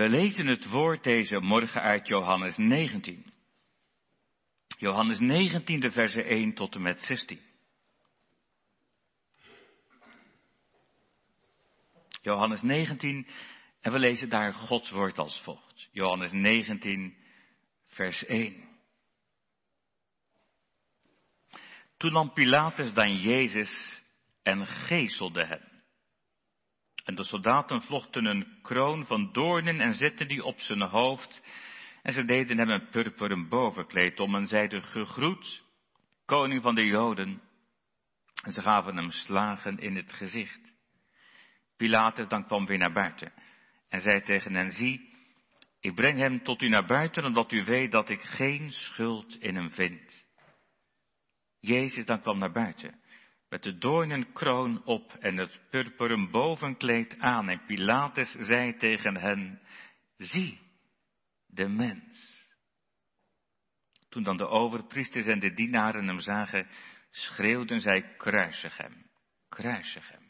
We lezen het woord deze morgen uit Johannes 19. Johannes 19, de versen 1 tot en met 16. Johannes 19, en we lezen daar Gods woord als volgt. Johannes 19, vers 1. Toen nam Pilatus dan Jezus en geeselde hem. En de soldaten vlochten een kroon van doornen en zetten die op zijn hoofd. En ze deden hem een purperen bovenkleed om en zeiden gegroet, koning van de Joden. En ze gaven hem slagen in het gezicht. Pilatus dan kwam weer naar buiten en zei tegen hen, zie, ik breng hem tot u naar buiten omdat u weet dat ik geen schuld in hem vind. Jezus dan kwam naar buiten met de doornenkroon op en het purperen bovenkleed aan. En Pilatus zei tegen hen, zie, de mens. Toen dan de overpriesters en de dienaren hem zagen, schreeuwden zij, kruisig hem, kruisig hem.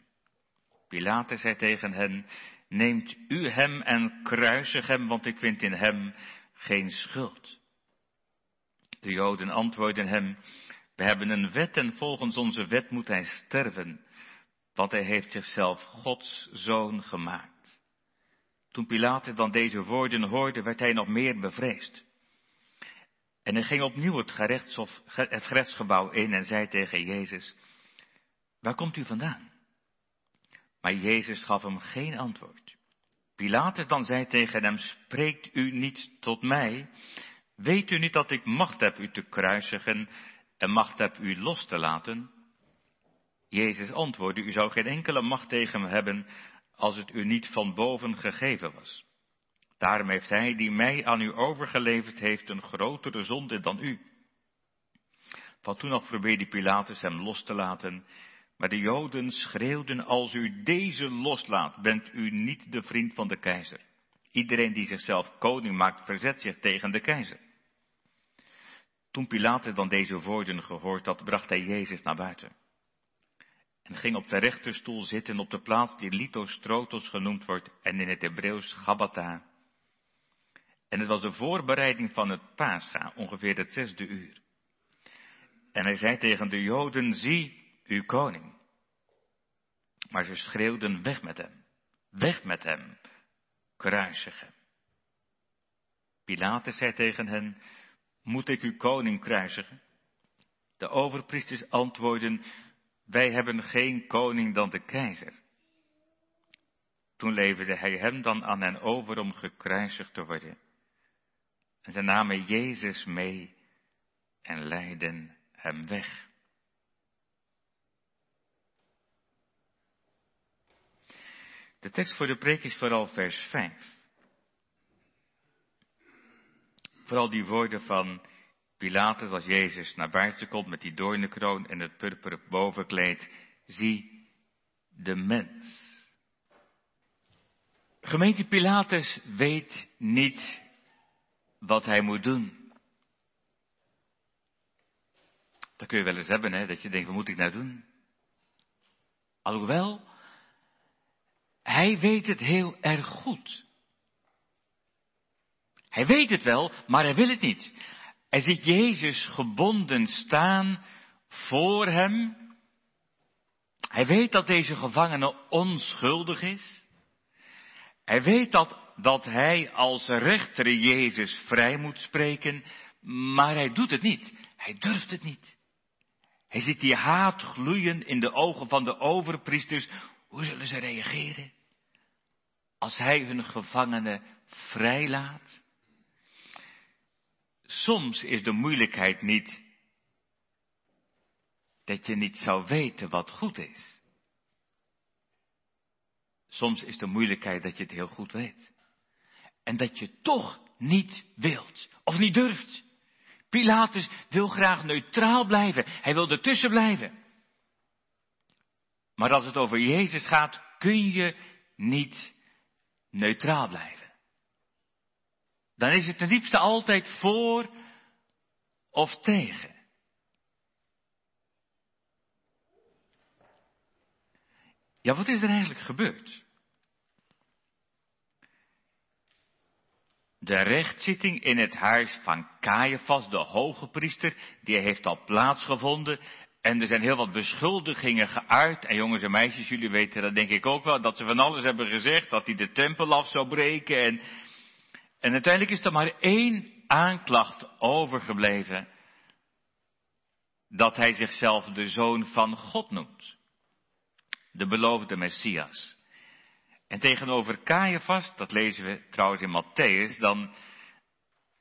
Pilatus zei tegen hen, neemt u hem en kruisig hem, want ik vind in hem geen schuld. De Joden antwoordden hem, we hebben een wet en volgens onze wet moet hij sterven, want hij heeft zichzelf Gods zoon gemaakt. Toen Pilatus dan deze woorden hoorde, werd hij nog meer bevreesd. En hij ging opnieuw het, het gerechtsgebouw in en zei tegen Jezus, waar komt u vandaan? Maar Jezus gaf hem geen antwoord. Pilatus dan zei tegen hem, spreekt u niet tot mij? Weet u niet dat ik macht heb u te kruisigen en macht heb u los te laten? Jezus antwoordde, u zou geen enkele macht tegen me hebben als het u niet van boven gegeven was. Daarom heeft hij die mij aan u overgeleverd heeft een grotere zonde dan u. Van toen af probeerde Pilatus hem los te laten, maar de Joden schreeuwden, als u deze loslaat, bent u niet de vriend van de keizer. Iedereen die zichzelf koning maakt, verzet zich tegen de keizer. Toen Pilatus dan deze woorden gehoord had, bracht hij Jezus naar buiten. En ging op de rechterstoel zitten op de plaats die Lithostrotos genoemd wordt en in het Hebreeuws Gabbatha. En het was de voorbereiding van het Pascha, ongeveer het zesde uur. En hij zei tegen de Joden, zie uw koning. Maar ze schreeuwden weg met hem, weg met hem, kruisig hem. Pilatus zei tegen hen, moet ik uw koning kruisigen? De overpriesters antwoorden, wij hebben geen koning dan de keizer. Toen leverde hij hem dan aan hen over om gekruisigd te worden. En ze namen Jezus mee en leidden hem weg. De tekst voor de preek is vooral vers 5. Vooral die woorden van Pilatus als Jezus naar buiten komt met die doornenkroon en het purperen bovenkleed. Zie de mens. Gemeente Pilatus weet niet wat hij moet doen. Dat kun je wel eens hebben, hè, dat je denkt, wat moet ik nou doen? Alhoewel, hij weet het heel erg goed. Hij weet het wel, maar hij wil het niet. Hij ziet Jezus gebonden staan voor hem. Hij weet dat deze gevangene onschuldig is. Hij weet dat, dat hij als rechter Jezus vrij moet spreken, maar hij doet het niet. Hij durft het niet. Hij ziet die haat gloeien in de ogen van de overpriesters. Hoe zullen ze reageren? Als hij hun gevangene vrijlaat? Soms is de moeilijkheid niet dat je niet zou weten wat goed is. Soms is de moeilijkheid dat je het heel goed weet. En dat je toch niet wilt of niet durft. Pilatus wil graag neutraal blijven. Hij wil ertussen blijven. Maar als het over Jezus gaat, kun je niet neutraal blijven dan is het ten diepste altijd voor of tegen. Ja, wat is er eigenlijk gebeurd? de rechtszitting in het huis van Caiaphas, de hoge priester, die heeft al plaatsgevonden. En er zijn heel wat beschuldigingen geuit. En jongens en meisjes, jullie weten dat denk ik ook wel, dat ze van alles hebben gezegd, dat hij de tempel af zou breken. En, en uiteindelijk is er maar één aanklacht overgebleven. Dat hij zichzelf de zoon van God noemt. De beloofde Messias. En tegenover Caiaphas, dat lezen we trouwens in Matthäus, dan,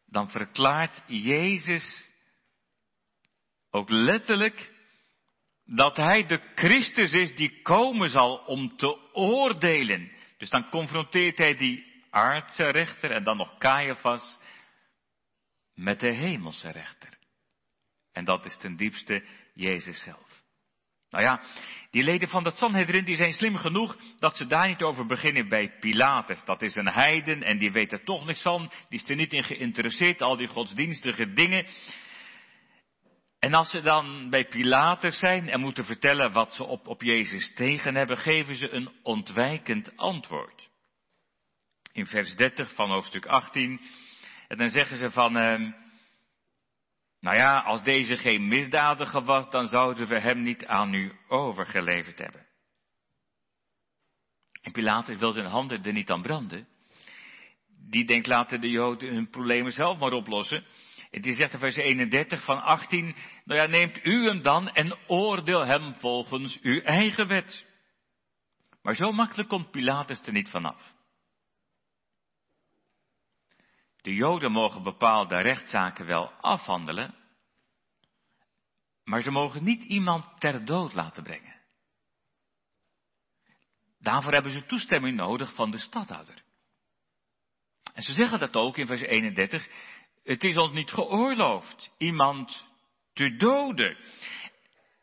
dan verklaart Jezus ook letterlijk dat hij de Christus is die komen zal om te oordelen. Dus dan confronteert hij die aardse rechter en dan nog Caiaphas met de hemelse rechter. En dat is ten diepste Jezus zelf. Nou ja, die leden van dat Sanhedrin die zijn slim genoeg dat ze daar niet over beginnen bij Pilatus. Dat is een heiden en die weet er toch niks van. Die is er niet in geïnteresseerd, al die godsdienstige dingen. En als ze dan bij Pilatus zijn en moeten vertellen wat ze op, op Jezus tegen hebben, geven ze een ontwijkend antwoord. In vers 30 van hoofdstuk 18. En dan zeggen ze van, eh, nou ja, als deze geen misdadiger was, dan zouden we hem niet aan u overgeleverd hebben. En Pilatus wil zijn handen er niet aan branden. Die denkt laten de Joden hun problemen zelf maar oplossen. En die zegt in vers 31 van 18, nou ja, neemt u hem dan en oordeel hem volgens uw eigen wet. Maar zo makkelijk komt Pilatus er niet vanaf. De Joden mogen bepaalde rechtszaken wel afhandelen, maar ze mogen niet iemand ter dood laten brengen. Daarvoor hebben ze toestemming nodig van de stadhouder. En ze zeggen dat ook in vers 31. Het is ons niet geoorloofd iemand te doden.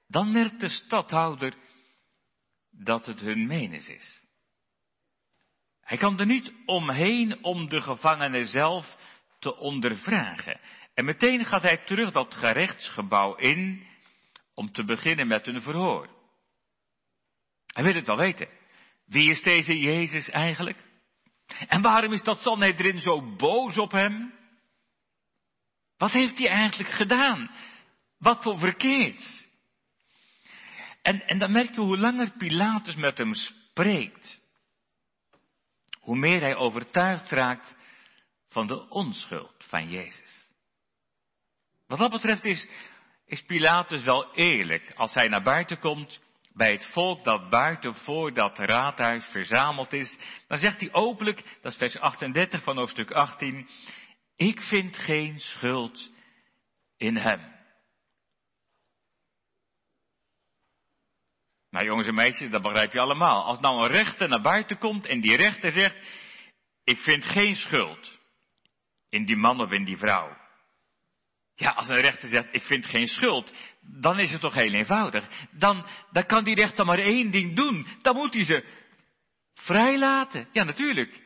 Dan merkt de stadhouder dat het hun menis is. Hij kan er niet omheen om de gevangene zelf te ondervragen. En meteen gaat hij terug dat gerechtsgebouw in om te beginnen met een verhoor. Hij wil het wel weten. Wie is deze Jezus eigenlijk? En waarom is dat Sanhedrin zo boos op hem? Wat heeft hij eigenlijk gedaan? Wat voor verkeerd? En, en dan merk je hoe langer Pilatus met hem spreekt, hoe meer hij overtuigd raakt van de onschuld van Jezus. Wat dat betreft is, is Pilatus wel eerlijk als hij naar buiten komt bij het volk dat buiten voor dat raadhuis verzameld is. Dan zegt hij openlijk, dat is vers 38 van hoofdstuk 18, ik vind geen schuld in hem. Nou jongens en meisjes, dat begrijp je allemaal. Als nou een rechter naar buiten komt en die rechter zegt, ik vind geen schuld in die man of in die vrouw. Ja, als een rechter zegt, ik vind geen schuld, dan is het toch heel eenvoudig. Dan, dan kan die rechter maar één ding doen. Dan moet hij ze vrijlaten. Ja, natuurlijk.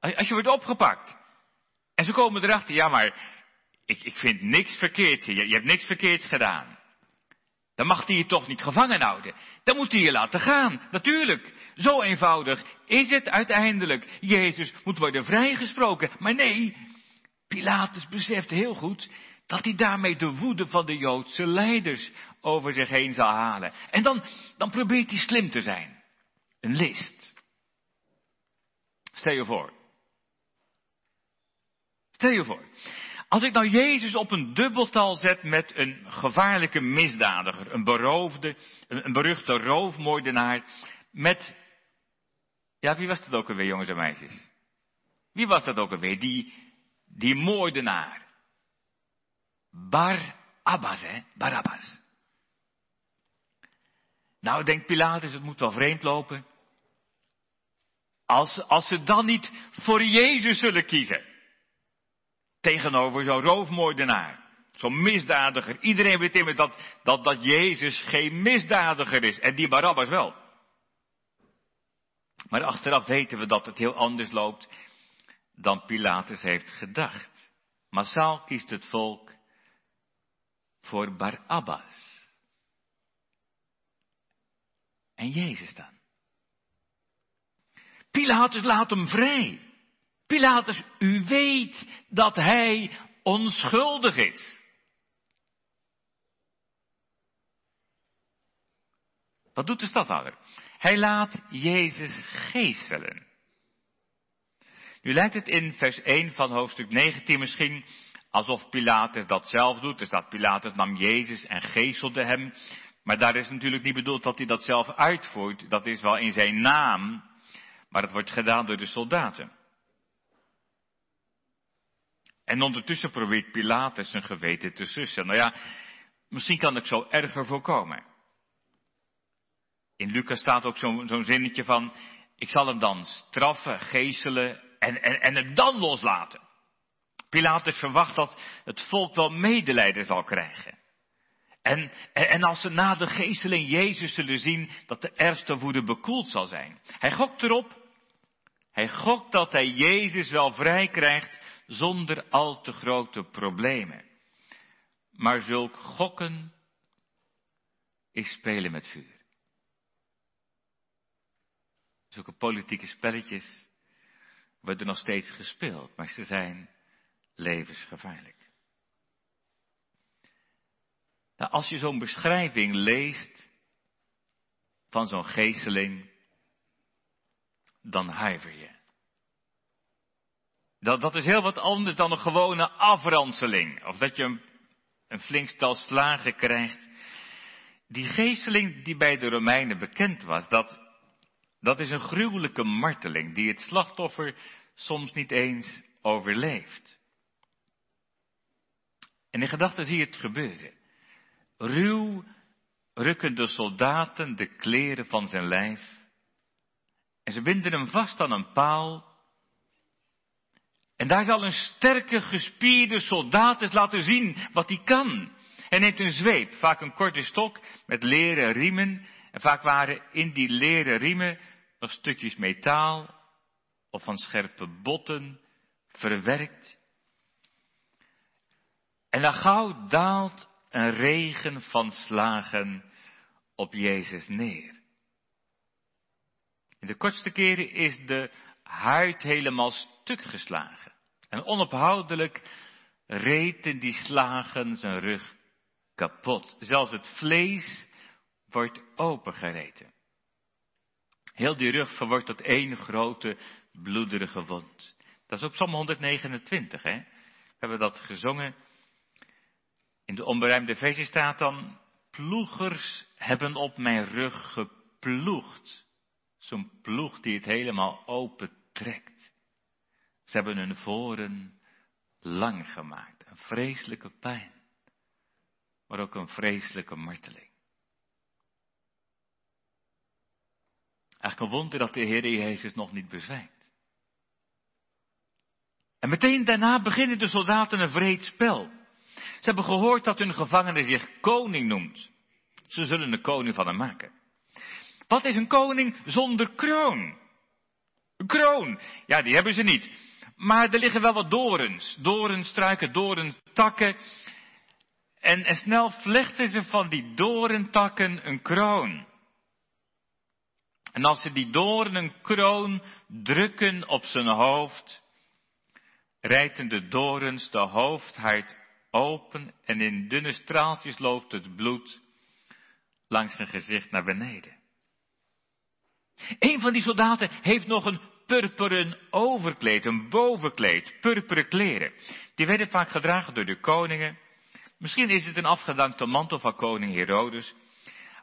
Als je wordt opgepakt. En ze komen erachter, ja maar, ik, ik vind niks verkeerd. Je, je hebt niks verkeerds gedaan. Dan mag hij je toch niet gevangen houden. Dan moet hij je laten gaan. Natuurlijk. Zo eenvoudig is het uiteindelijk. Jezus moet worden vrijgesproken. Maar nee, Pilatus beseft heel goed dat hij daarmee de woede van de Joodse leiders over zich heen zal halen. En dan, dan probeert hij slim te zijn. Een list. Stel je voor. Stel je voor. Als ik nou Jezus op een dubbeltal zet met een gevaarlijke misdadiger, een beroofde, een, beruchte roofmoordenaar, met, ja wie was dat ook alweer jongens en meisjes? Wie was dat ook alweer? Die, die moordenaar. Bar Abbas, hè? Barabbas. Nou, denkt Pilatus, het moet wel vreemd lopen. Als, als ze dan niet voor Jezus zullen kiezen. Tegenover zo'n roofmoordenaar. Zo'n misdadiger. Iedereen weet immers dat, dat, dat Jezus geen misdadiger is. En die Barabbas wel. Maar achteraf weten we dat het heel anders loopt dan Pilatus heeft gedacht. Massaal kiest het volk voor Barabbas. En Jezus dan? Pilatus laat hem vrij. Pilatus, u weet dat hij onschuldig is. Wat doet de stadhouder? Hij laat Jezus geestelen. Nu lijkt het in vers 1 van hoofdstuk 19 misschien alsof Pilatus dat zelf doet. Er staat Pilatus nam Jezus en geestelde hem. Maar daar is natuurlijk niet bedoeld dat hij dat zelf uitvoert. Dat is wel in zijn naam. Maar het wordt gedaan door de soldaten. En ondertussen probeert Pilatus zijn geweten te sussen. Nou ja, misschien kan ik zo erger voorkomen. In Lucas staat ook zo'n zinnetje van, ik zal hem dan straffen, geeselen en, en, en hem dan loslaten. Pilatus verwacht dat het volk wel medelijden zal krijgen. En, en, als ze na de geesteling Jezus zullen zien dat de ergste woede bekoeld zal zijn. Hij gokt erop. Hij gokt dat hij Jezus wel vrij krijgt zonder al te grote problemen. Maar zulk gokken is spelen met vuur. Zulke politieke spelletjes worden nog steeds gespeeld, maar ze zijn levensgevaarlijk. Nou, als je zo'n beschrijving leest van zo'n geesteling, dan huiver je. Dat, dat is heel wat anders dan een gewone afranseling. Of dat je een, een flink stel slagen krijgt. Die geesteling die bij de Romeinen bekend was, dat, dat is een gruwelijke marteling die het slachtoffer soms niet eens overleeft. En in gedachten zie je het gebeuren. Ruw rukken de soldaten de kleren van zijn lijf. En ze binden hem vast aan een paal. En daar zal een sterke, gespierde soldaat eens laten zien wat hij kan. Hij neemt een zweep, vaak een korte stok met leren riemen. En vaak waren in die leren riemen nog stukjes metaal of van scherpe botten verwerkt. En dan gauw daalt een regen van slagen op Jezus neer. In de kortste keren is de huid helemaal stuk geslagen. En onophoudelijk reten die slagen zijn rug kapot. Zelfs het vlees wordt opengereten. Heel die rug verwordt tot één grote bloederige wond. Dat is op Psalm 129, hè? We hebben dat gezongen. In de onberijmde versie staat dan, ploegers hebben op mijn rug geploegd. Zo'n ploeg die het helemaal open trekt. Ze hebben hun voren lang gemaakt. Een vreselijke pijn. Maar ook een vreselijke marteling. Eigenlijk een wonder dat de Heer Jezus nog niet bezwijkt. En meteen daarna beginnen de soldaten een vreed spel. Ze hebben gehoord dat hun gevangene zich koning noemt. Ze zullen een koning van hem maken. Wat is een koning zonder kroon? Een kroon, ja, die hebben ze niet. Maar er liggen wel wat dorens. Dorenstruiken, dorentakken. En, en snel vlechten ze van die dorentakken een kroon. En als ze die doorn een kroon drukken op zijn hoofd, rijten de dorens de hoofdhuid open en in dunne straaltjes loopt het bloed langs zijn gezicht naar beneden. Een van die soldaten heeft nog een purperen overkleed, een bovenkleed, purperen kleren. Die werden vaak gedragen door de koningen. Misschien is het een afgedankte mantel van koning Herodes.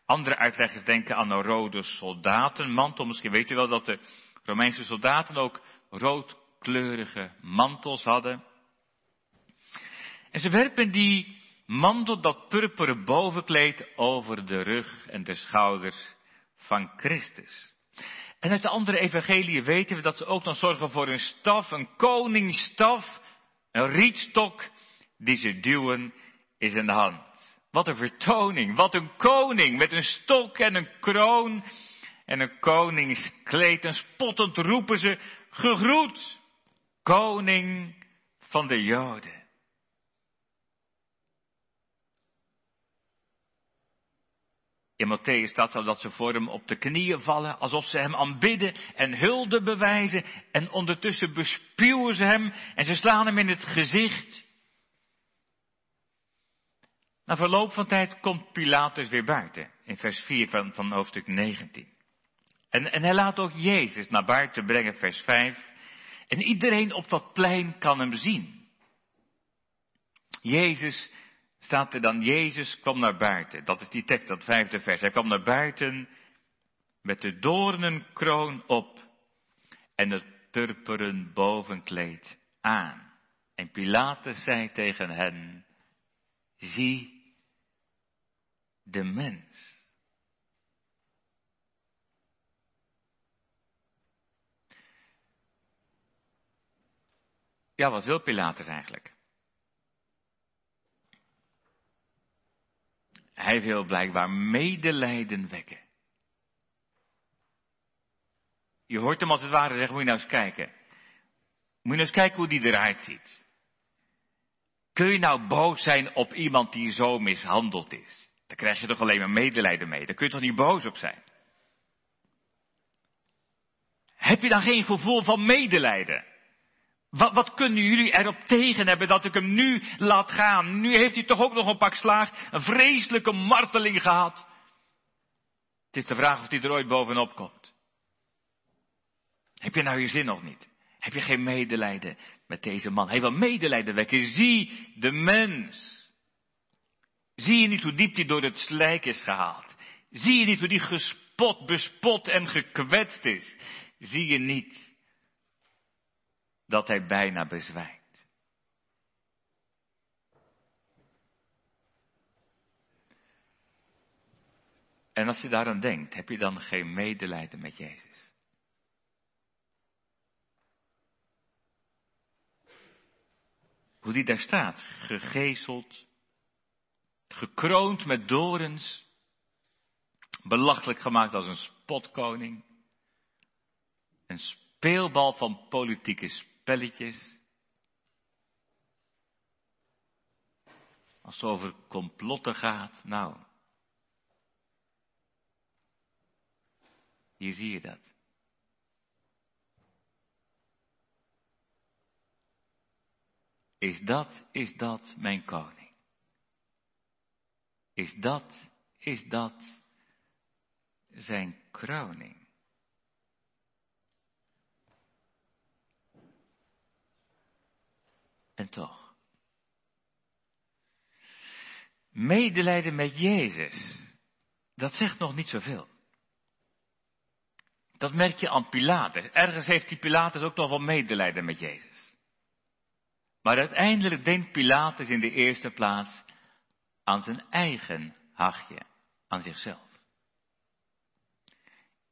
Andere uitleggers denken aan een rode soldatenmantel. Misschien weet u wel dat de Romeinse soldaten ook roodkleurige mantels hadden. En ze werpen die mantel, dat purperen bovenkleed, over de rug en de schouders van Christus. En uit de andere evangelieën weten we dat ze ook dan zorgen voor een staf, een koningsstaf, een rietstok, die ze duwen is in de hand. Wat een vertoning, wat een koning met een stok en een kroon en een koningskleed. En spottend roepen ze, gegroet, koning van de Joden. In Matthäus staat zo dat ze voor hem op de knieën vallen, alsof ze hem aanbidden en hulde bewijzen. En ondertussen bespuwen ze hem en ze slaan hem in het gezicht. Na verloop van tijd komt Pilatus weer buiten, in vers 4 van, van hoofdstuk 19. En, en hij laat ook Jezus naar buiten brengen, vers 5. En iedereen op dat plein kan hem zien. Jezus staat er dan, Jezus kwam naar buiten. Dat is die tekst, dat vijfde vers. Hij kwam naar buiten met de doornenkroon op en het purperen bovenkleed aan. En Pilatus zei tegen hen, zie de mens. Ja, wat wil Pilatus eigenlijk? Hij wil blijkbaar medelijden wekken. Je hoort hem als het ware zeggen, moet je nou eens kijken. Moet je nou eens kijken hoe die eruit ziet. Kun je nou boos zijn op iemand die zo mishandeld is? Daar krijg je toch alleen maar medelijden mee. Daar kun je toch niet boos op zijn? Heb je dan geen gevoel van medelijden? Wat, wat, kunnen jullie erop tegen hebben dat ik hem nu laat gaan? Nu heeft hij toch ook nog een pak slaag, een vreselijke marteling gehad. Het is de vraag of hij er ooit bovenop komt. Heb je nou je zin nog niet? Heb je geen medelijden met deze man? Hij wil medelijden wekken. Zie de mens. Zie je niet hoe diep hij door het slijk is gehaald? Zie je niet hoe die gespot, bespot en gekwetst is? Zie je niet dat hij bijna bezwijkt. En als je daaraan denkt, heb je dan geen medelijden met Jezus? Hoe die daar staat, gegezeld, gekroond met dorens, belachelijk gemaakt als een spotkoning, een speelbal van politieke spelletjes. Als het over complotten gaat, nou. Hier zie je dat. Is dat, is dat mijn koning? Is dat, is dat zijn kroning? En toch. Medelijden met Jezus, dat zegt nog niet zoveel. Dat merk je aan Pilatus. Ergens heeft die Pilatus ook nog wel medelijden met Jezus. Maar uiteindelijk denkt Pilatus in de eerste plaats aan zijn eigen hachje, aan zichzelf.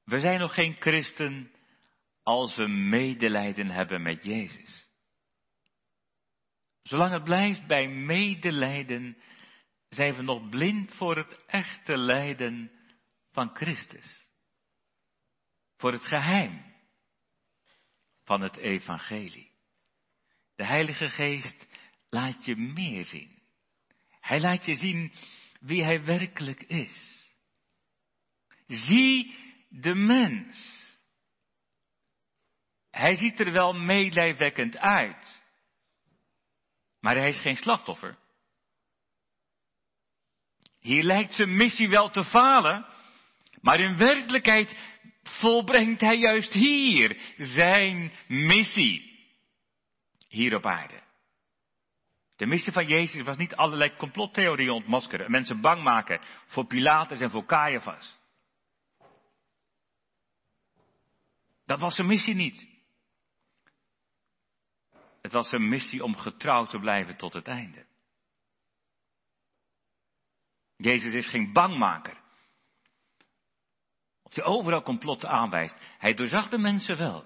We zijn nog geen christen als we medelijden hebben met Jezus. Zolang het blijft bij medelijden, zijn we nog blind voor het echte lijden van Christus. Voor het geheim van het evangelie. De Heilige Geest laat je meer zien. Hij laat je zien wie hij werkelijk is. Zie de mens. Hij ziet er wel meelijwekkend uit. Maar hij is geen slachtoffer. Hier lijkt zijn missie wel te falen, maar in werkelijkheid volbrengt hij juist hier zijn missie. Hier op aarde. De missie van Jezus was niet allerlei complottheorieën ontmaskeren, mensen bang maken voor Pilatus en voor Caiaphas. Dat was zijn missie niet. Het was zijn missie om getrouw te blijven tot het einde. Jezus is geen bangmaker. Of hij overal complotten aanwijst. Hij doorzag de mensen wel.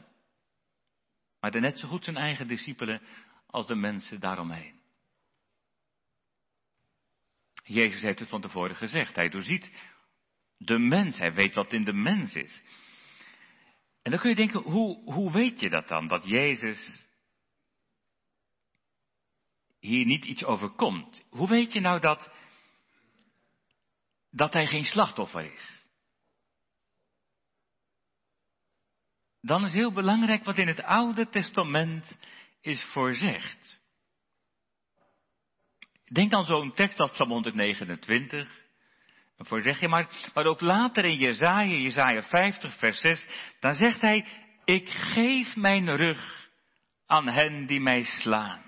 Maar de net zo goed zijn eigen discipelen als de mensen daaromheen. Jezus heeft het van tevoren gezegd. Hij doorziet de mens. Hij weet wat in de mens is. En dan kun je denken, hoe, hoe weet je dat dan? Dat Jezus hier niet iets overkomt. Hoe weet je nou dat dat hij geen slachtoffer is. Dan is heel belangrijk wat in het Oude Testament is voorzegd. Denk aan zo'n tekst als Psalm 129. Een voorzegje, maar, maar ook later in Jezaja, Jezaja 50 vers 6, dan zegt hij, ik geef mijn rug aan hen die mij slaan.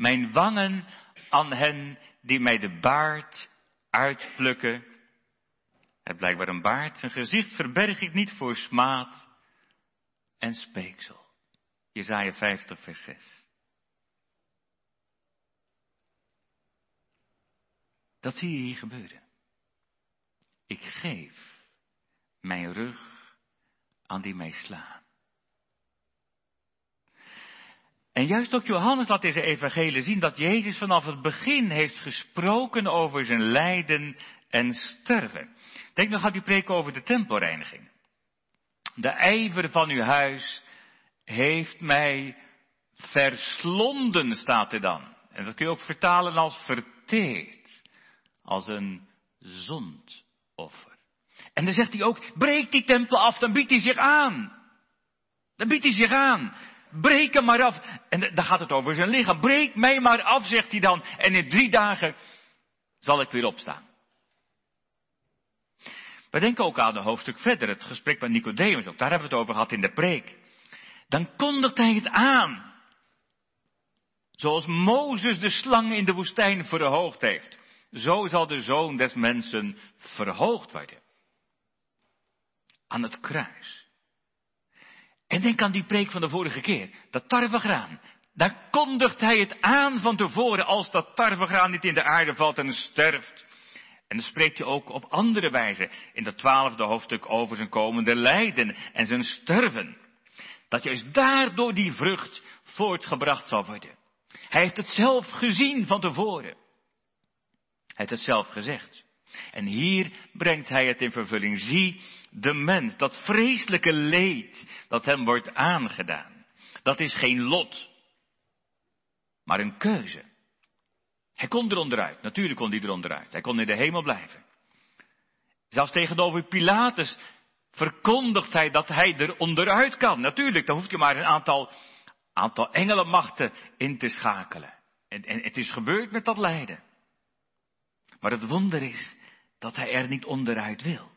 Mijn wangen aan hen die mij de baard uitplukken. Het blijkbaar een baard. Zijn gezicht verberg ik niet voor smaad en speeksel. Jezaja 50 vers 6. Dat zie je hier gebeuren. Ik geef mijn rug aan die mij slaan. En juist ook Johannes laat deze evangelie zien dat Jezus vanaf het begin heeft gesproken over zijn lijden en sterven. Denk nog aan die preek over de tempelreiniging. De ijver van uw huis heeft mij verslonden, staat er dan. En dat kun je ook vertalen als verteerd. Als een zondoffer. En dan zegt hij ook, breek die tempel af, dan biedt hij zich aan. Dan biedt hij zich aan. Breek hem maar af. En dan gaat het over zijn lichaam. Breek mij maar af, zegt hij dan. En in drie dagen zal ik weer opstaan. We denken ook aan een hoofdstuk verder, het gesprek met Nicodemus. Ook daar hebben we het over gehad in de preek. Dan kondigt hij het aan. Zoals Mozes de slang in de woestijn verhoogd heeft. Zo zal de zoon des mensen verhoogd worden. Aan het kruis. En denk aan die preek van de vorige keer, dat tarwegraan. Daar kondigt hij het aan van tevoren als dat tarwegraan niet in de aarde valt en sterft. En dan spreekt hij ook op andere wijze in dat twaalfde hoofdstuk over zijn komende lijden en zijn sterven. Dat juist daardoor die vrucht voortgebracht zal worden. Hij heeft het zelf gezien van tevoren. Hij heeft het zelf gezegd. En hier brengt hij het in vervulling. Zie de mens, dat vreselijke leed dat hem wordt aangedaan. Dat is geen lot, maar een keuze. Hij kon er onderuit, natuurlijk kon hij er onderuit. Hij kon in de hemel blijven. Zelfs tegenover Pilatus verkondigt hij dat hij er onderuit kan. Natuurlijk, dan hoeft je maar een aantal, aantal engelenmachten in te schakelen. En, en het is gebeurd met dat lijden. Maar het wonder is dat hij er niet onderuit wil.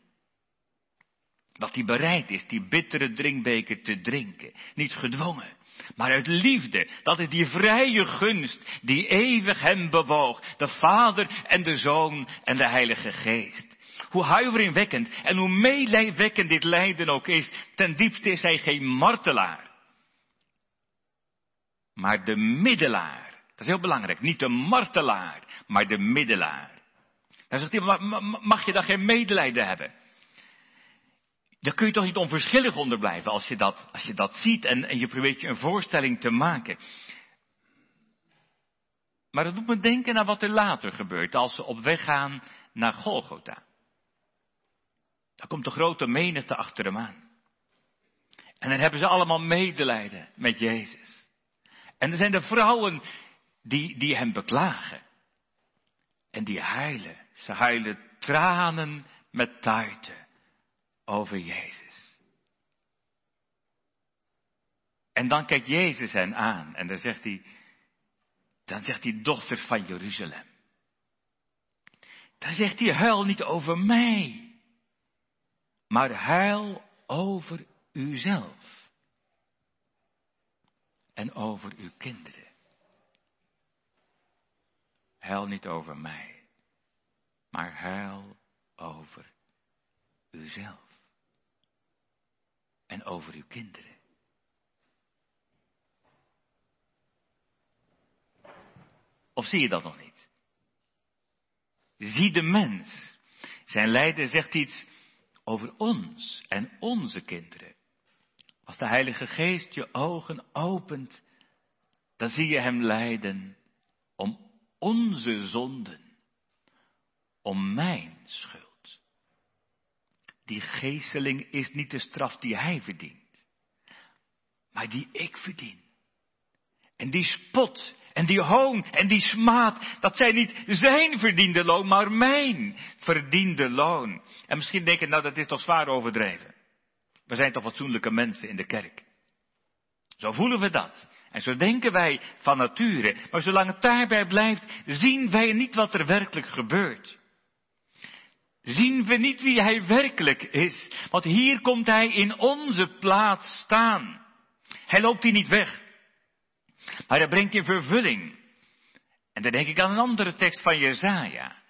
Dat hij bereid is die bittere drinkbeker te drinken. Niet gedwongen, maar uit liefde. Dat is die vrije gunst die eeuwig hem bewoog. De Vader en de Zoon en de Heilige Geest. Hoe huiveringwekkend en hoe meelijwekkend dit lijden ook is, ten diepste is hij geen martelaar. Maar de middelaar. Dat is heel belangrijk. Niet de martelaar, maar de middelaar. Dan zegt hij, mag je dan geen medelijden hebben? Daar kun je toch niet onverschillig onder blijven als je dat, als je dat ziet en, en je probeert je een voorstelling te maken. Maar dat doet me denken aan wat er later gebeurt als ze op weg gaan naar Golgotha. Dan komt de grote menigte achter hem aan. En dan hebben ze allemaal medelijden met Jezus. En er zijn de vrouwen die, die hem beklagen. En die huilen. Ze huilen tranen met tuiten over Jezus. En dan kijkt Jezus hen aan en dan zegt hij, dan zegt hij, dochter van Jeruzalem. Dan zegt hij, huil niet over mij, maar huil over uzelf en over uw kinderen. Huil niet over mij, maar huil over uzelf en over uw kinderen. Of zie je dat nog niet? Zie de mens. Zijn lijden zegt iets over ons en onze kinderen. Als de Heilige Geest je ogen opent, dan zie je Hem lijden om onze zonden, om mijn schuld. Die geesteling is niet de straf die hij verdient, maar die ik verdien. En die spot En die hoon en die smaad, dat zijn niet zijn verdiende loon, maar mijn verdiende loon. En misschien denken, nou dat is toch zwaar overdreven. We zijn toch fatsoenlijke mensen in de kerk. Zo voelen we dat. En zo denken wij van nature. Maar zolang het daarbij blijft, zien wij niet wat er werkelijk gebeurt. Zien we niet wie hij werkelijk is. Want hier komt hij in onze plaats staan. Hij loopt hier niet weg. Maar hij brengt in vervulling. En dan denk ik aan een andere tekst van Jezaja.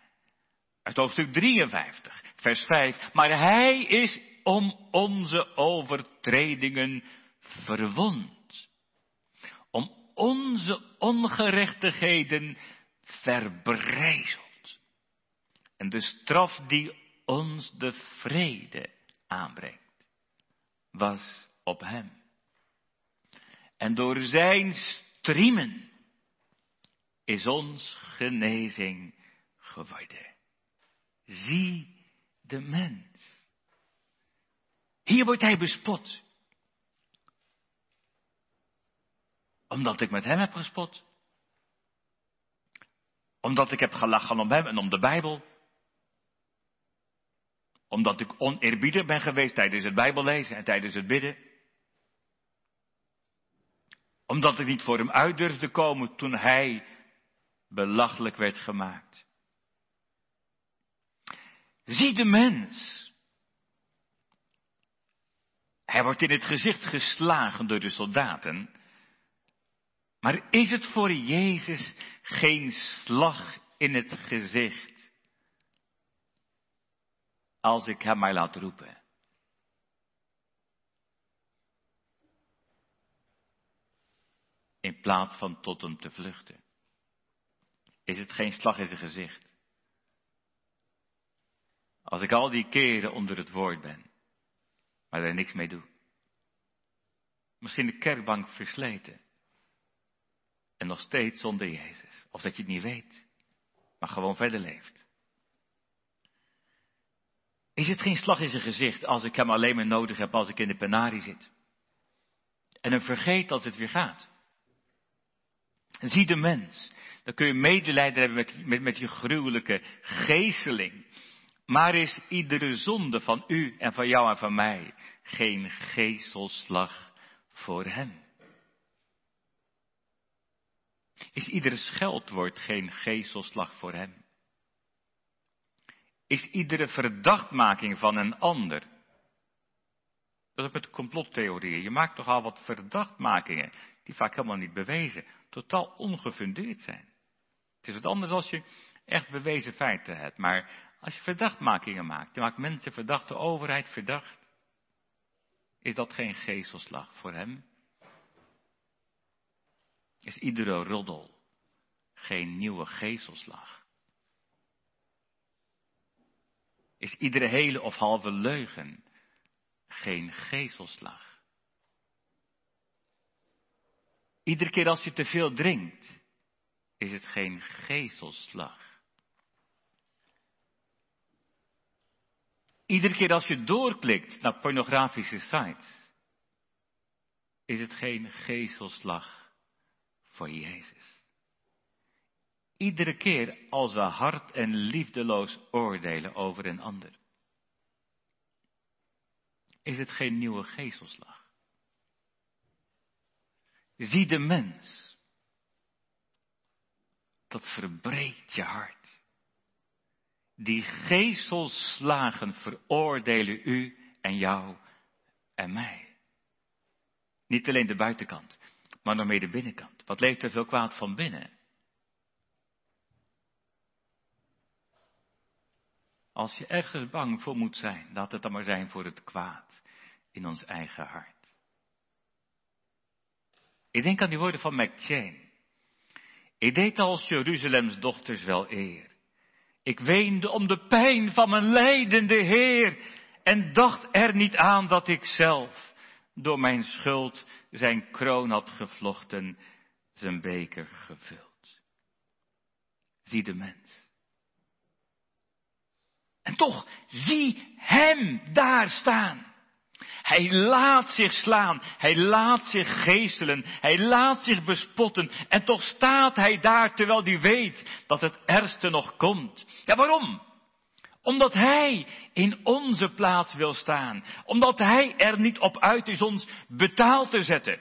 Uit hoofdstuk 53, vers 5. Maar hij is om onze overtredingen verwond. Om onze ongerechtigheden verbrijzeld. En de straf die ons de vrede aanbrengt, was op hem. En door zijn striemen is ons genezing geworden. Zie de mens. Hier wordt hij bespot. Omdat ik met hem heb gespot. Omdat ik heb gelachen om hem en om de Bijbel. Omdat ik oneerbiedig ben geweest tijdens het Bijbellezen en tijdens het bidden. Omdat ik niet voor hem uit durfde komen toen hij belachelijk werd gemaakt. Zie de mens. Hij wordt in het gezicht geslagen door de soldaten. Maar is het voor Jezus geen slag in het gezicht? Als ik hem maar laat roepen. In plaats van tot hem te vluchten. Is het geen slag in zijn gezicht? Als ik al die keren onder het woord ben maar er niks mee doe. Misschien de kerkbank versleten. En nog steeds zonder Jezus. Of dat je het niet weet, maar gewoon verder leeft. Is het geen slag in zijn gezicht als ik hem alleen maar nodig heb als ik in de penarie zit? En hem vergeet als het weer gaat. zie de mens. Dan kun je medelijden hebben met, met, met je gruwelijke geesteling. Maar is iedere zonde van u en van jou en van mij geen gezelslag voor hem? Is iedere scheldwoord geen gezelslag voor hem? Is iedere verdachtmaking van een ander? Dat is ook met complottheorieën. Je maakt toch al wat verdachtmakingen die vaak helemaal niet bewezen, totaal ongefundeerd zijn. Het is wat anders als je echt bewezen feiten hebt, maar als je verdachtmakingen maakt, je maakt mensen verdacht, de overheid verdacht, is dat geen geestelslag voor hem? Is iedere roddel geen nieuwe geestelslag? Is iedere hele of halve leugen geen geestelslag? Iedere keer als je te veel drinkt, is het geen geestelslag. Iedere keer als je doorklikt naar pornografische sites, is het geen gezelslag voor Jezus. Iedere keer als we hard en liefdeloos oordelen over een ander, is het geen nieuwe gezelslag. Zie de mens. Dat verbreekt je hart. Die gezelslagen veroordelen u en jou en mij. Niet alleen de buitenkant, maar nog meer de binnenkant. Wat leeft er veel kwaad van binnen? Als je ergens bang voor moet zijn, laat het dan maar zijn voor het kwaad in ons eigen hart. Ik denk aan die woorden van McChain. Ik deed als Jeruzalems dochters wel eer. Ik weende om de pijn van mijn lijdende Heer en dacht er niet aan dat ik zelf door mijn schuld zijn kroon had gevlochten, zijn beker gevuld. Zie de mens. En toch, zie hem daar staan. Hij laat zich slaan, hij laat zich geestelen, hij laat zich bespotten en toch staat hij daar terwijl hij weet dat het ergste nog komt. Ja, waarom? Omdat hij in onze plaats wil staan. Omdat hij er niet op uit is ons betaald te zetten.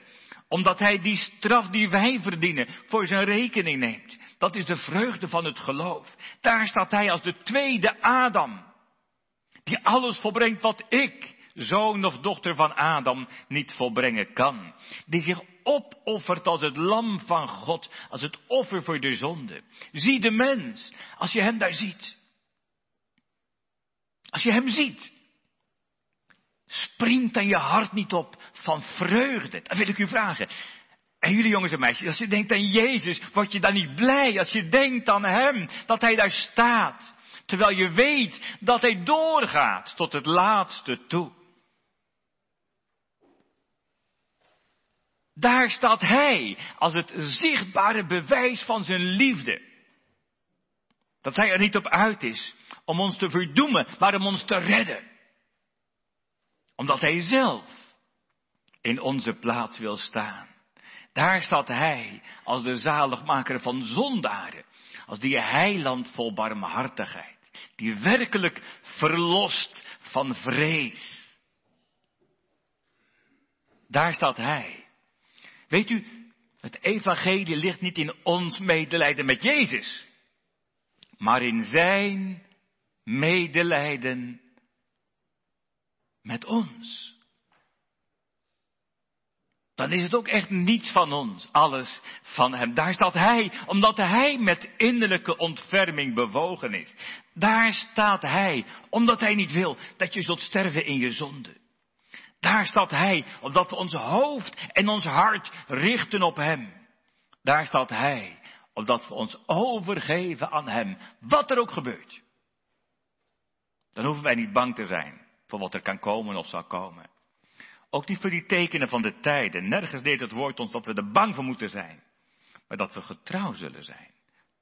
Omdat hij die straf die wij verdienen voor zijn rekening neemt. Dat is de vreugde van het geloof. Daar staat hij als de tweede Adam. Die alles volbrengt wat ik, zoon of dochter van Adam, niet volbrengen kan. Die zich opoffert als het lam van God, als het offer voor de zonde. Zie de mens, als je hem daar ziet. Als je hem ziet, springt dan je hart niet op van vreugde? Dan wil ik u vragen. En jullie jongens en meisjes, als je denkt aan Jezus, word je dan niet blij als je denkt aan Hem, dat Hij daar staat. Terwijl je weet dat Hij doorgaat tot het laatste toe. Daar staat Hij als het zichtbare bewijs van zijn liefde. Dat Hij er niet op uit is om ons te verdoemen, maar om ons te redden. Omdat Hij zelf in onze plaats wil staan. Daar staat Hij als de zaligmaker van zondaren, als die heiland vol barmhartigheid, die werkelijk verlost van vrees. Daar staat Hij. Weet u, het evangelie ligt niet in ons medelijden met Jezus, maar in Zijn medelijden met ons. Dan is het ook echt niets van ons, alles van Hem. Daar staat Hij, omdat Hij met innerlijke ontferming bewogen is. Daar staat Hij, omdat Hij niet wil dat je zult sterven in je zonde. Daar staat Hij, omdat we ons hoofd en ons hart richten op Hem. Daar staat Hij, omdat we ons overgeven aan Hem, wat er ook gebeurt. Dan hoeven wij niet bang te zijn voor wat er kan komen of zal komen. Ook niet voor die tekenen van de tijden. Nergens deed het woord ons dat we er bang voor moeten zijn. Maar dat we getrouw zullen zijn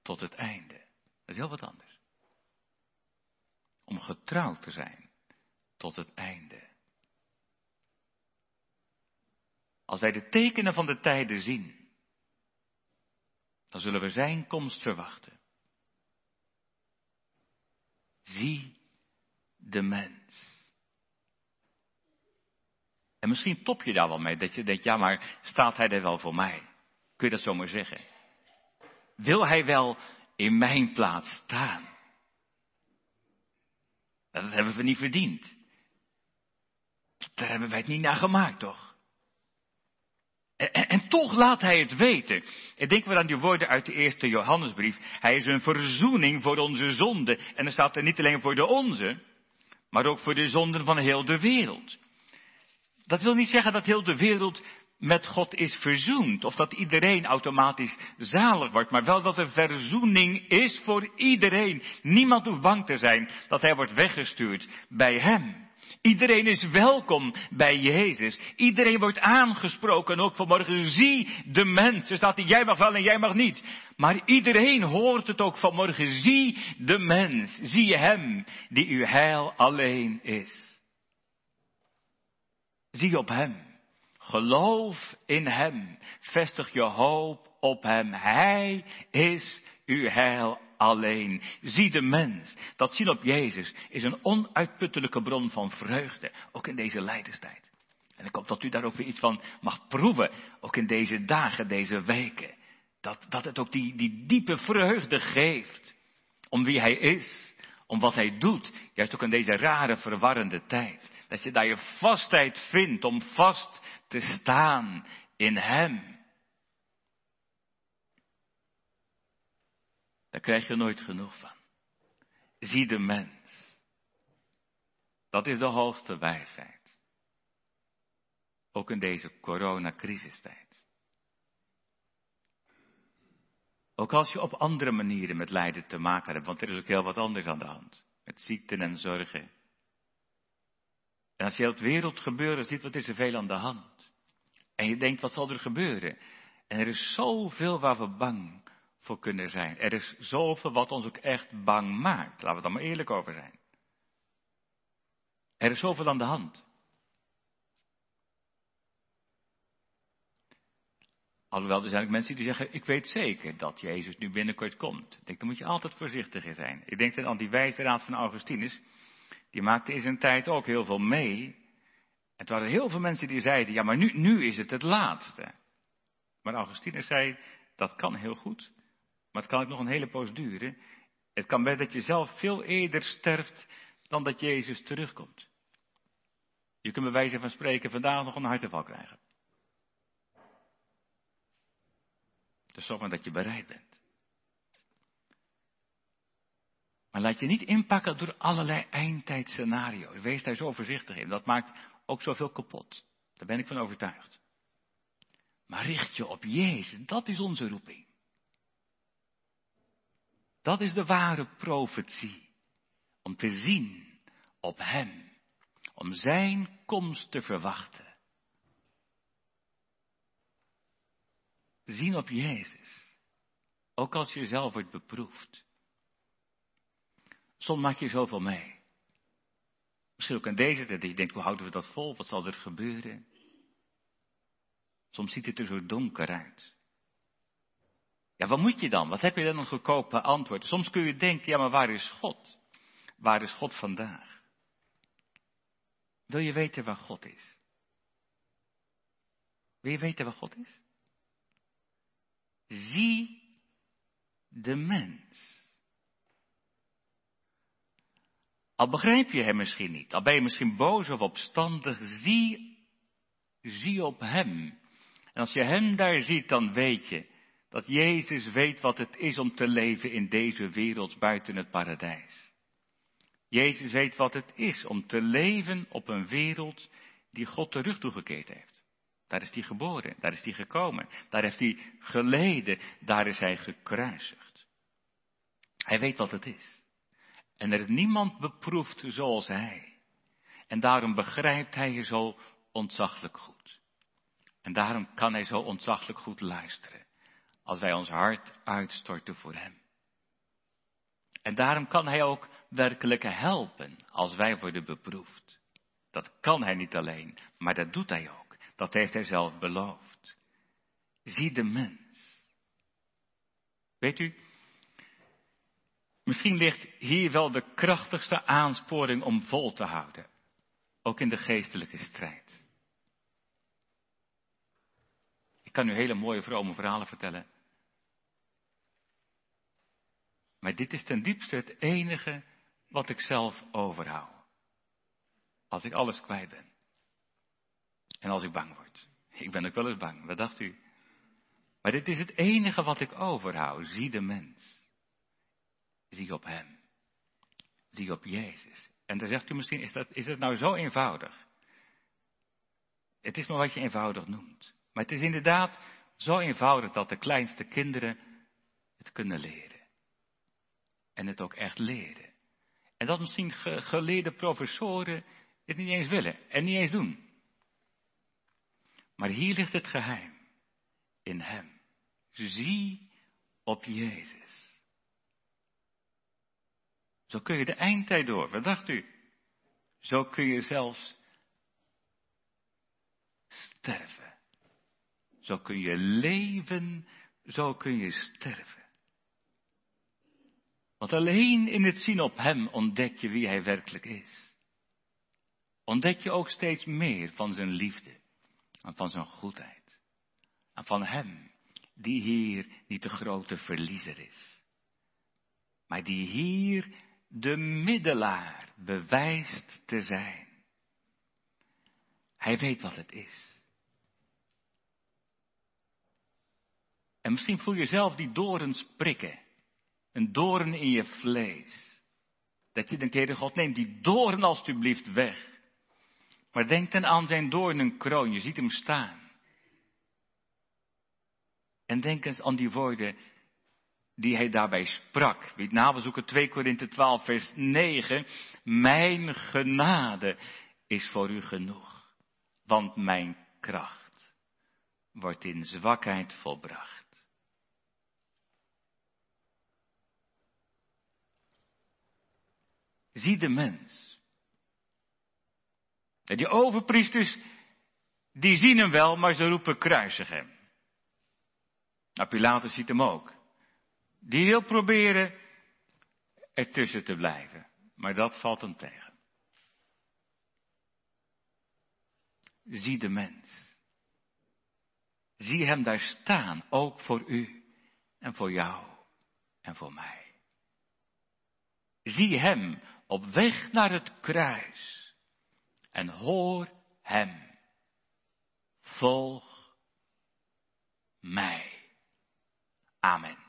tot het einde. Dat is heel wat anders. Om getrouw te zijn tot het einde. Als wij de tekenen van de tijden zien, dan zullen we zijn komst verwachten. Zie de mens. En misschien top je daar wel mee, dat je denkt, ja maar staat hij er wel voor mij? Kun je dat zomaar zeggen? Wil hij wel in mijn plaats staan? Dat hebben we niet verdiend. Daar hebben wij het niet naar gemaakt, toch? En, en, en, toch laat hij het weten. Ik denk weer aan die woorden uit de eerste Johannesbrief. Hij is een verzoening voor onze zonden. En dan staat er niet alleen voor de onze, maar ook voor de zonden van heel de wereld. Dat wil niet zeggen dat heel de wereld met God is verzoend, of dat iedereen automatisch zalig wordt, maar wel dat er verzoening is voor iedereen. Niemand hoeft bang te zijn dat hij wordt weggestuurd bij Hem. Iedereen is welkom bij Jezus. Iedereen wordt aangesproken, ook vanmorgen. Zie de mens. Er staat die jij mag wel en jij mag niet. Maar iedereen hoort het ook vanmorgen. Zie de mens. Zie hem die uw heil alleen is. Zie op Hem. Geloof in Hem. Vestig je hoop op Hem. Hij is uw heil alleen. Zie de mens. Dat zien op Jezus is een onuitputtelijke bron van vreugde. Ook in deze lijdenstijd. En ik hoop dat u daar ook weer iets van mag proeven. Ook in deze dagen, deze weken. Dat, dat het ook die, die diepe vreugde geeft. Om wie Hij is. Om wat Hij doet. Juist ook in deze rare, verwarrende tijd. Dat je daar je vastheid vindt om vast te staan in Hem. Daar krijg je nooit genoeg van. Zie de mens. Dat is de hoogste wijsheid. Ook in deze coronacrisistijd. Ook als je op andere manieren met lijden te maken hebt, want er is ook heel wat anders aan de hand. Met ziekten en zorgen. En als je op wereldgebeuren ziet, wat is er veel aan de hand? En je denkt, wat zal er gebeuren? En er is zoveel waar we bang voor kunnen zijn. Er is zoveel wat ons ook echt bang maakt. Laten we dan maar eerlijk over zijn. Er is zoveel aan de hand. Alhoewel, er zijn ook mensen die zeggen, ik weet zeker dat Jezus nu binnenkort komt. Ik denk, daar moet je altijd voorzichtig zijn. Ik denk aan die wijze raad van Augustinus. Die maakte in zijn tijd ook heel veel mee. Er waren heel veel mensen die zeiden, ja, maar nu, nu is het het laatste. Maar Augustinus zei, dat kan heel goed. Maar het kan ook nog een hele poos duren. Het kan best dat je zelf veel eerder sterft dan dat Jezus terugkomt. Je kunt bij wijze van spreken vandaag nog een harteval krijgen. Dus zorg maar dat je bereid bent. Maar laat je niet inpakken door allerlei eindtijdscenario's. Wees daar zo voorzichtig in. Dat maakt ook zoveel kapot. Daar ben ik van overtuigd. Maar richt je op Jezus. Dat is onze roeping. Dat is de ware profetie. Om te zien op Hem. Om Zijn komst te verwachten. Zien op Jezus. Ook als je zelf wordt beproefd. Soms maak je zoveel mee. Misschien ook in deze tijd, dat je denkt, hoe houden we dat vol? Wat zal er gebeuren? Soms ziet het er zo donker uit. Ja, wat moet je dan? Wat heb je dan een goedkope antwoord? Soms kun je denken, ja, maar waar is God? Waar is God vandaag? Wil je weten waar God is? Wil je weten waar God is? Zie de mens. Al begrijp je hem misschien niet, al ben je misschien boos of opstandig, zie, zie op hem. En als je hem daar ziet, dan weet je dat Jezus weet wat het is om te leven in deze wereld buiten het paradijs. Jezus weet wat het is om te leven op een wereld die God terug toegekeerd heeft. Daar is hij geboren, daar is hij gekomen, daar heeft hij geleden, daar is hij gekruisigd. Hij weet wat het is. En er is niemand beproefd zoals hij. En daarom begrijpt hij je zo ontzaglijk goed. En daarom kan hij zo ontzaglijk goed luisteren. Als wij ons hart uitstorten voor hem. En daarom kan hij ook werkelijk helpen als wij worden beproefd. Dat kan hij niet alleen, maar dat doet hij ook. Dat heeft hij zelf beloofd. Zie de mens. Weet u, misschien ligt hier wel de krachtigste aansporing om vol te houden. Ook in de geestelijke strijd. Ik kan u hele mooie vrome verhalen vertellen. Maar dit is ten diepste het enige wat ik zelf overhoud. Als ik alles kwijt ben. En als ik bang word. Ik ben ook wel eens bang, wat dacht u? Maar dit is het enige wat ik overhoud. Zie de mens. Zie op hem. Zie op Jezus. En dan zegt u misschien, is, dat, is het nou zo eenvoudig? Het is maar wat je eenvoudig noemt. Maar het is inderdaad zo eenvoudig dat de kleinste kinderen het kunnen leren. En het ook echt leren. En dat misschien geleerde professoren het niet eens willen en niet eens doen. Maar hier ligt het geheim. In Hem. Zie op Jezus. Zo kun je de eindtijd door. Wat dacht u? Zo kun je zelfs sterven. Zo kun je leven, zo kun je sterven. Want alleen in het zien op Hem ontdek je wie Hij werkelijk is. Ontdek je ook steeds meer van Zijn liefde en van Zijn goedheid. En van Hem, die hier niet de grote verliezer is, maar die hier de middelaar bewijst te zijn. Hij weet wat het is. En misschien voel je zelf die dorens prikken. Een doorn in je vlees. Dat je denkt, Heer God, neem die doorn alstublieft weg. Maar denk dan aan zijn doornenkroon, je ziet hem staan. En denk eens aan die woorden die hij daarbij sprak. Wie het nabezoeken 2 Korinthe 12 vers 9. Mijn genade is voor u genoeg. Want mijn kracht wordt in zwakheid volbracht. Zie de mens. die overpriesters, die zien hem wel, maar ze roepen kruisig hem. Nou, Pilatus ziet hem ook. Die wil proberen ertussen te blijven. Maar dat valt hem tegen. Zie de mens. Zie hem daar staan, ook voor u en voor jou en voor mij. Zie hem op weg naar het kruis en hoor hem. Volg mij. Amen.